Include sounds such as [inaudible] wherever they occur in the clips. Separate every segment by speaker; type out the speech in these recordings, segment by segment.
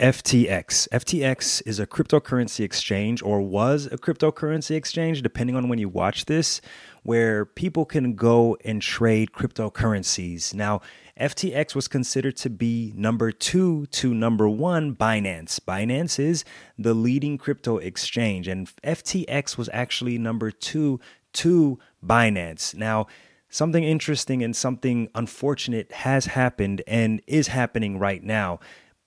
Speaker 1: FTX. FTX is a cryptocurrency exchange or was a cryptocurrency exchange, depending on when you watch this, where people can go and trade cryptocurrencies. Now, FTX was considered to be number two to number one Binance. Binance is the leading crypto exchange, and FTX was actually number two to Binance. Now, something interesting and something unfortunate has happened and is happening right now.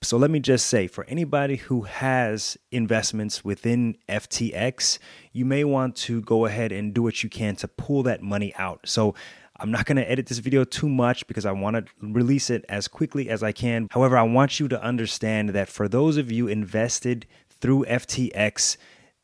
Speaker 1: So let me just say for anybody who has investments within FTX, you may want to go ahead and do what you can to pull that money out. So I'm not going to edit this video too much because I want to release it as quickly as I can. However, I want you to understand that for those of you invested through FTX,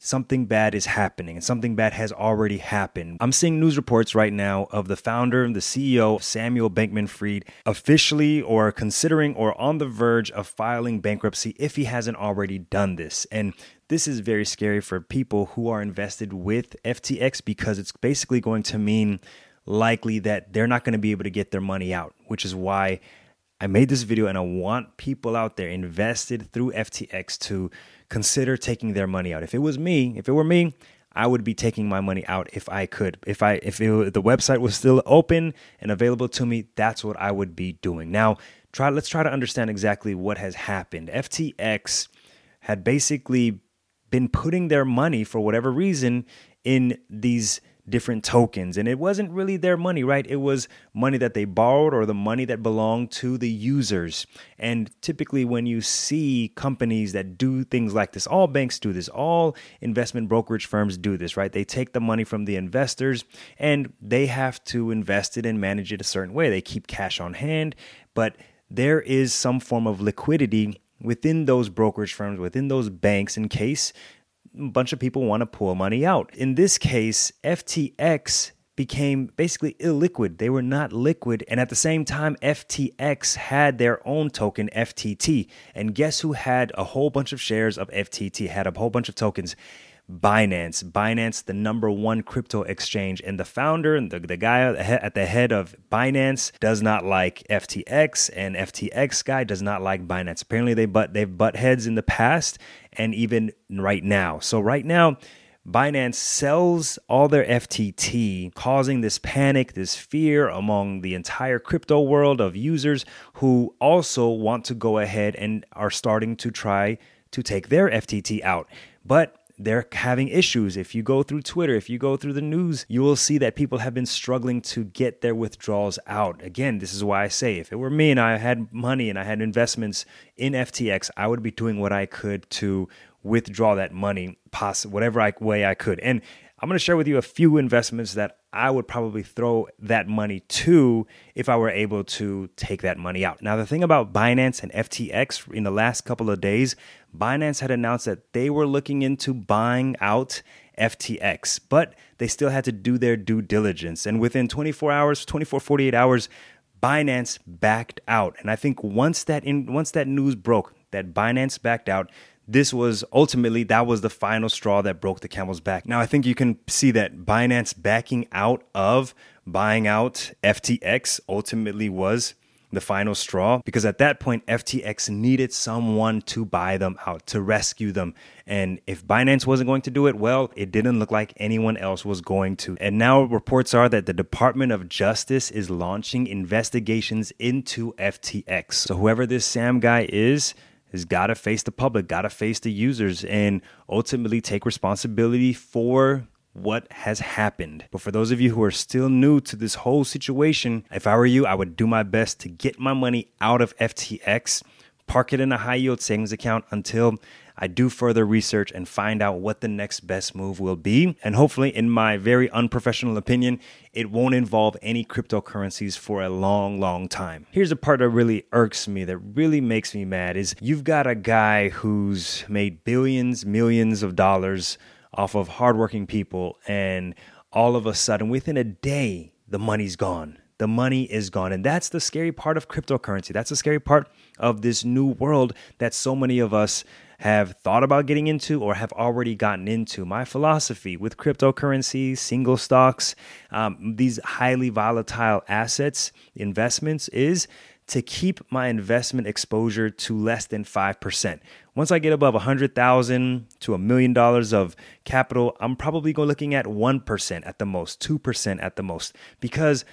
Speaker 1: something bad is happening and something bad has already happened. I'm seeing news reports right now of the founder and the CEO, Samuel Bankman Fried, officially or considering or on the verge of filing bankruptcy if he hasn't already done this. And this is very scary for people who are invested with FTX because it's basically going to mean likely that they're not going to be able to get their money out, which is why I made this video and I want people out there invested through FTX to consider taking their money out. If it was me, if it were me, I would be taking my money out if I could. If I if it, the website was still open and available to me, that's what I would be doing. Now, try let's try to understand exactly what has happened. FTX had basically been putting their money for whatever reason in these different tokens. And it wasn't really their money, right? It was money that they borrowed or the money that belonged to the users. And typically, when you see companies that do things like this, all banks do this, all investment brokerage firms do this, right? They take the money from the investors and they have to invest it and manage it a certain way. They keep cash on hand, but there is some form of liquidity within those brokerage firms, within those banks, in case a bunch of people want to pull money out. In this case, FTX became basically illiquid. They were not liquid. And at the same time, FTX had their own token, FTT. And guess who had a whole bunch of shares of FTT, had a whole bunch of tokens? Binance. Binance, the number one crypto exchange. And the founder and the, the guy at the head of Binance does not like FTX, and FTX guy does not like Binance. Apparently, they butt they've butt heads in the past and even right now. So right now, Binance sells all their FTT, causing this panic, this fear among the entire crypto world of users who also want to go ahead and are starting to try to take their FTT out. But they're having issues. If you go through Twitter, if you go through the news, you will see that people have been struggling to get their withdrawals out. Again, this is why I say if it were me and I had money and I had investments in FTX, I would be doing what I could to withdraw that money, poss- whatever I, way I could. And I'm going to share with you a few investments that I would probably throw that money to if I were able to take that money out. Now, the thing about Binance and FTX in the last couple of days, Binance had announced that they were looking into buying out FTX, but they still had to do their due diligence. And within 24 hours, 24, 48 hours, Binance backed out. And I think once that in, once that news broke that Binance backed out, this was ultimately that was the final straw that broke the camel's back. Now I think you can see that Binance backing out of buying out FTX ultimately was the final straw because at that point FTX needed someone to buy them out to rescue them. And if Binance wasn't going to do it well it didn't look like anyone else was going to. And now reports are that the Department of Justice is launching investigations into FTX so whoever this Sam guy is has got to face the public, got to face the users, and ultimately take responsibility for what has happened. But for those of you who are still new to this whole situation, if I were you, I would do my best to get my money out of FTX, park it in a high yield savings account until I do further research and find out what the next best move will be. And hopefully, in my very unprofessional opinion, it won't involve any cryptocurrencies for a long, long time. Here's a part that really irks me, that really makes me mad is you've got a guy who's made billions, millions of dollars off of hardworking people, and all of a sudden, within a day, the money's gone the money is gone. And that's the scary part of cryptocurrency. That's the scary part of this new world that so many of us have thought about getting into or have already gotten into. My philosophy with cryptocurrency, single stocks, um, these highly volatile assets, investments is to keep my investment exposure to less than 5%. Once I get above 100,000 to a million dollars of capital, I'm probably going looking at 1% at the most, 2% at the most because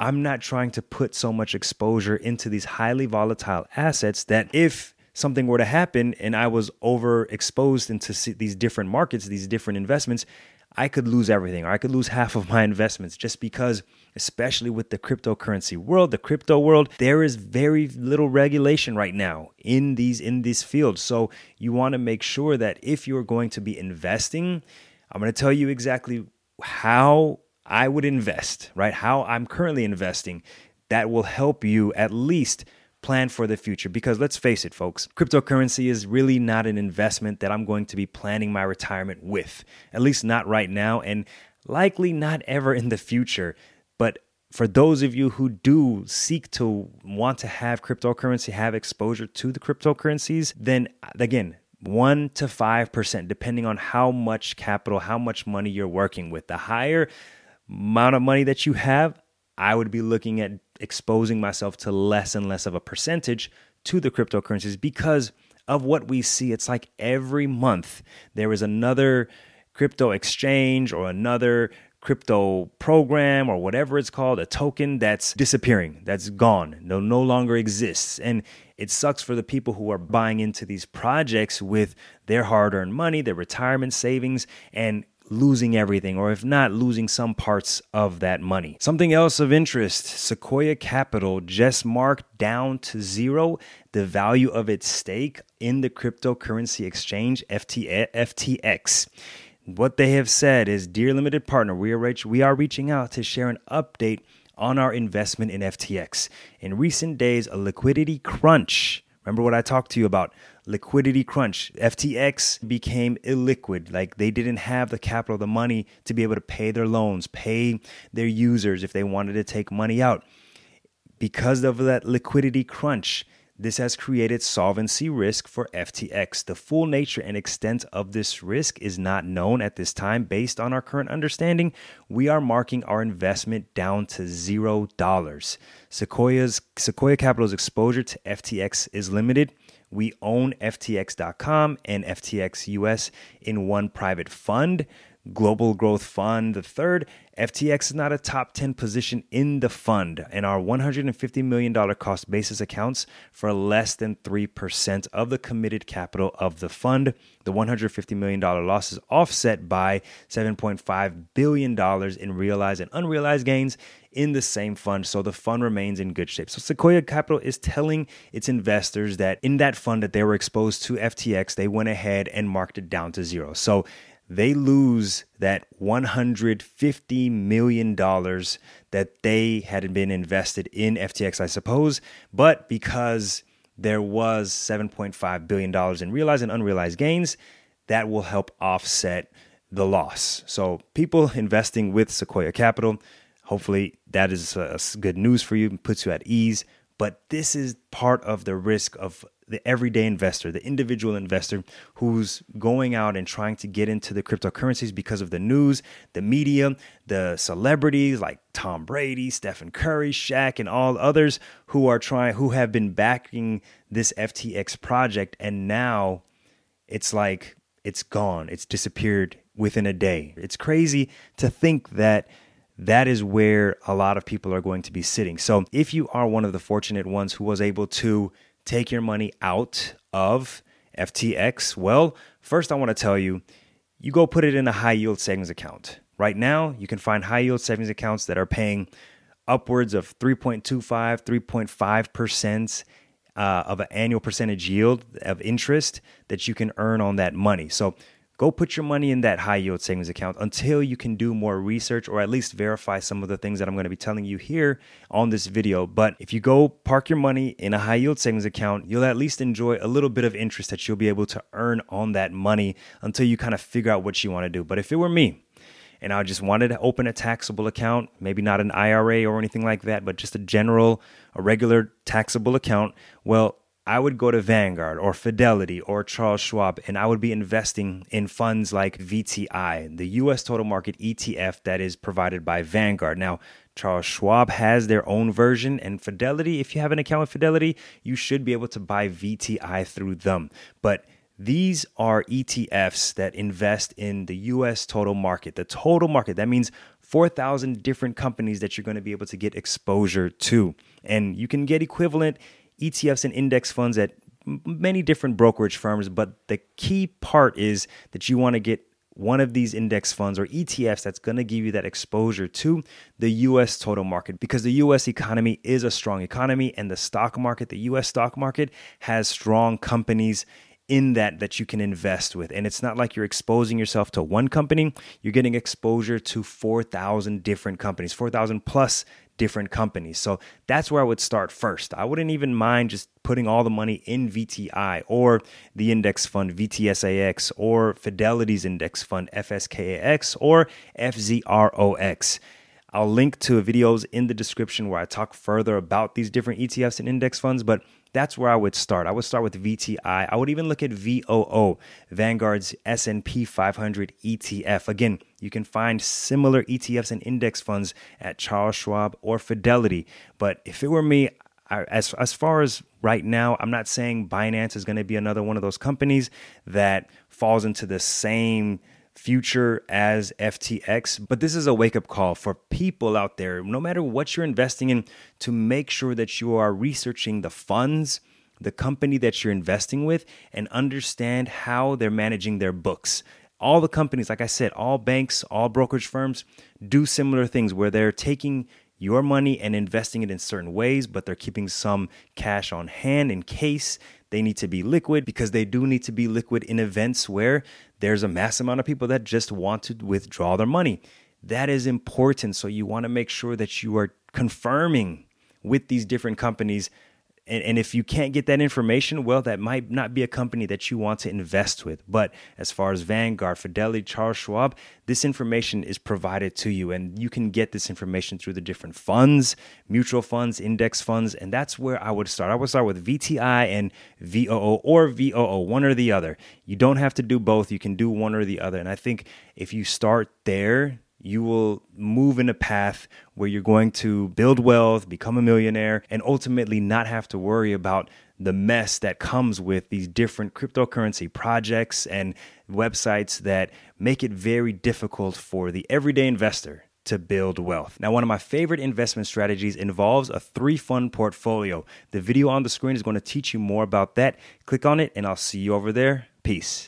Speaker 1: I'm not trying to put so much exposure into these highly volatile assets that if something were to happen and I was overexposed into these different markets, these different investments, I could lose everything or I could lose [laughs] half of my investments just because, especially with the cryptocurrency world, the crypto world, there is very little regulation right now in these in this field. So you want to make sure that if you're going to be investing, I'm going to tell you exactly how I would invest, right? How I'm currently investing that will help you at least plan for the future. Because let's face it, folks, cryptocurrency is really not an investment that I'm going to be planning my retirement with, at least not right now, and likely not ever in the future. But for those of you who do seek to want to have cryptocurrency, have exposure to the cryptocurrencies, then again, 1 to 5%, depending on how much capital, how much money you're working with. The higher amount of money that you have, I would be looking at exposing myself to less and less of a percentage to the cryptocurrencies because of what we see. It's like every month there is another crypto exchange or another crypto program or whatever it's called, a token that's disappearing, that's gone, no, no longer exists. And it sucks for the people who are buying into these projects with their hard earned money, their retirement savings, and losing everything, or if not, losing some parts of that money. Something else of interest Sequoia Capital just marked down to zero the value of its stake in the cryptocurrency exchange FTX. What they have said is Dear limited partner, we are, reach, we are reaching out to share an update on our investment in FTX. In recent days, a liquidity crunch. Remember what I talked to you about? Liquidity crunch. FTX became illiquid. Like they didn't have the capital, the money to be able to pay their loans, pay their users if they wanted to take money out. Because of that liquidity crunch, this has created solvency risk for FTX. The full nature and extent of this risk is not known at this time. Based on our current understanding, we are marking our investment down to zero dollars. Sequoia's Sequoia Capital's exposure to FTX is limited. We own FTX.com and FTX US in one private fund. Global Growth Fund. The third, FTX is not a top 10 position in the fund, and our $150 million cost basis accounts for less than 3% of the committed capital of the fund. The $150 million loss is offset by $7.5 billion in realized and unrealized gains in the same fund, so the fund remains in good shape. So Sequoia Capital is telling its investors that in that fund that they were exposed to FTX, they went ahead and marked it down to zero. So they lose that $150 million that they had been invested in FTX, I suppose. But because there was $7.5 billion in realized and unrealized gains, that will help offset the loss. So, people investing with Sequoia Capital, hopefully that is uh, good news for you, puts you at ease. But this is part of the risk of the everyday investor, the individual investor who's going out and trying to get into the cryptocurrencies because of the news, the media, the celebrities like Tom Brady, Stephen Curry, Shaq, and all others who are trying, who have been backing this FTX project. And now it's like it's gone, it's disappeared within a day. It's crazy to think that that is where a lot of people are going to be sitting. So if you are one of the fortunate ones who was able to take your money out of FTX? Well, first, I want to tell you, you go put it in a high yield savings account. Right now, you can find high yield savings accounts that are paying upwards of 3.25, 3.5% uh, of an annual percentage yield of interest that you can earn on that money. So Go put your money in that high yield savings account until you can do more research or at least verify some of the things that I'm going to be telling you here on this video. But if you go park your money in a high yield savings account, you'll at least enjoy a little bit of interest that you'll be able to earn on that money until you kind of figure out what you want to do. But if it were me, and I just wanted to open a taxable account, maybe not an IRA or anything like that, but just a general, a regular taxable account, well, I would go to Vanguard or Fidelity or Charles Schwab and I would be investing in funds like VTI, the US total market ETF that is provided by Vanguard. Now, Charles Schwab has their own version, and Fidelity, if you have an account with Fidelity, you should be able to buy VTI through them. But these are ETFs that invest in the US total market, the total market. That means 4,000 different companies that you're going to be able to get exposure to. And you can get equivalent ETFs and index funds at many different brokerage firms, but the key part is that you want to get one of these index funds or ETFs that's going to give you that exposure to the US total market because the US economy is a strong economy and the stock market, the US stock market has strong companies in that that you can invest with. And it's not like you're exposing yourself to one company, you're getting exposure to 4,000 different companies, 4,000 plus different companies. So that's where I would start first. I wouldn't even mind just putting all the money in VTI or the index fund VTSAX or Fidelity's index fund FSKAX or FZROX. I'll link to videos in the description where I talk further about these different ETFs and index funds, but that's where I would start. I would start with VTI. I would even look at VOO, Vanguard's S&P 500 ETF. Again, you can find similar ETFs and index funds at Charles Schwab or Fidelity. But if it were me, I, as as far as right now, I'm not saying Binance is going to be another one of those companies that falls into the same future as FTX. But this is a wake up call for people out there, no matter what you're investing in, to make sure that you are researching the funds, the company that you're investing with, and understand how they're managing their books. All the companies, like I said, all banks, all brokerage firms do similar things where they're taking your money and investing it in certain ways, but they're keeping some cash on hand in case they need to be liquid because they do need to be liquid in events where there's a mass amount of people that just want to withdraw their money. That is important. So you want to make sure that you are confirming with these different companies and, and if you can't get that information, well, that might not be a company that you want to invest with. But as far as Vanguard, Fidelity, Charles Schwab, this information is provided to you, and you can get this information through the different funds, mutual funds, index funds, and that's where I would start. I would start with VTI and VOO or VOO, one or the other. You don't have to do both, you can do one or the other. And I think if you start there, you will move in a path where you're going to build wealth, become a millionaire, and ultimately not have to worry about the mess that comes with these different cryptocurrency projects and websites that make it very difficult for the everyday investor to build wealth. Now, one of my favorite investment strategies involves a three fund portfolio. The video on the screen is going to teach you more about that. Click on it, and I'll see you over there. Peace.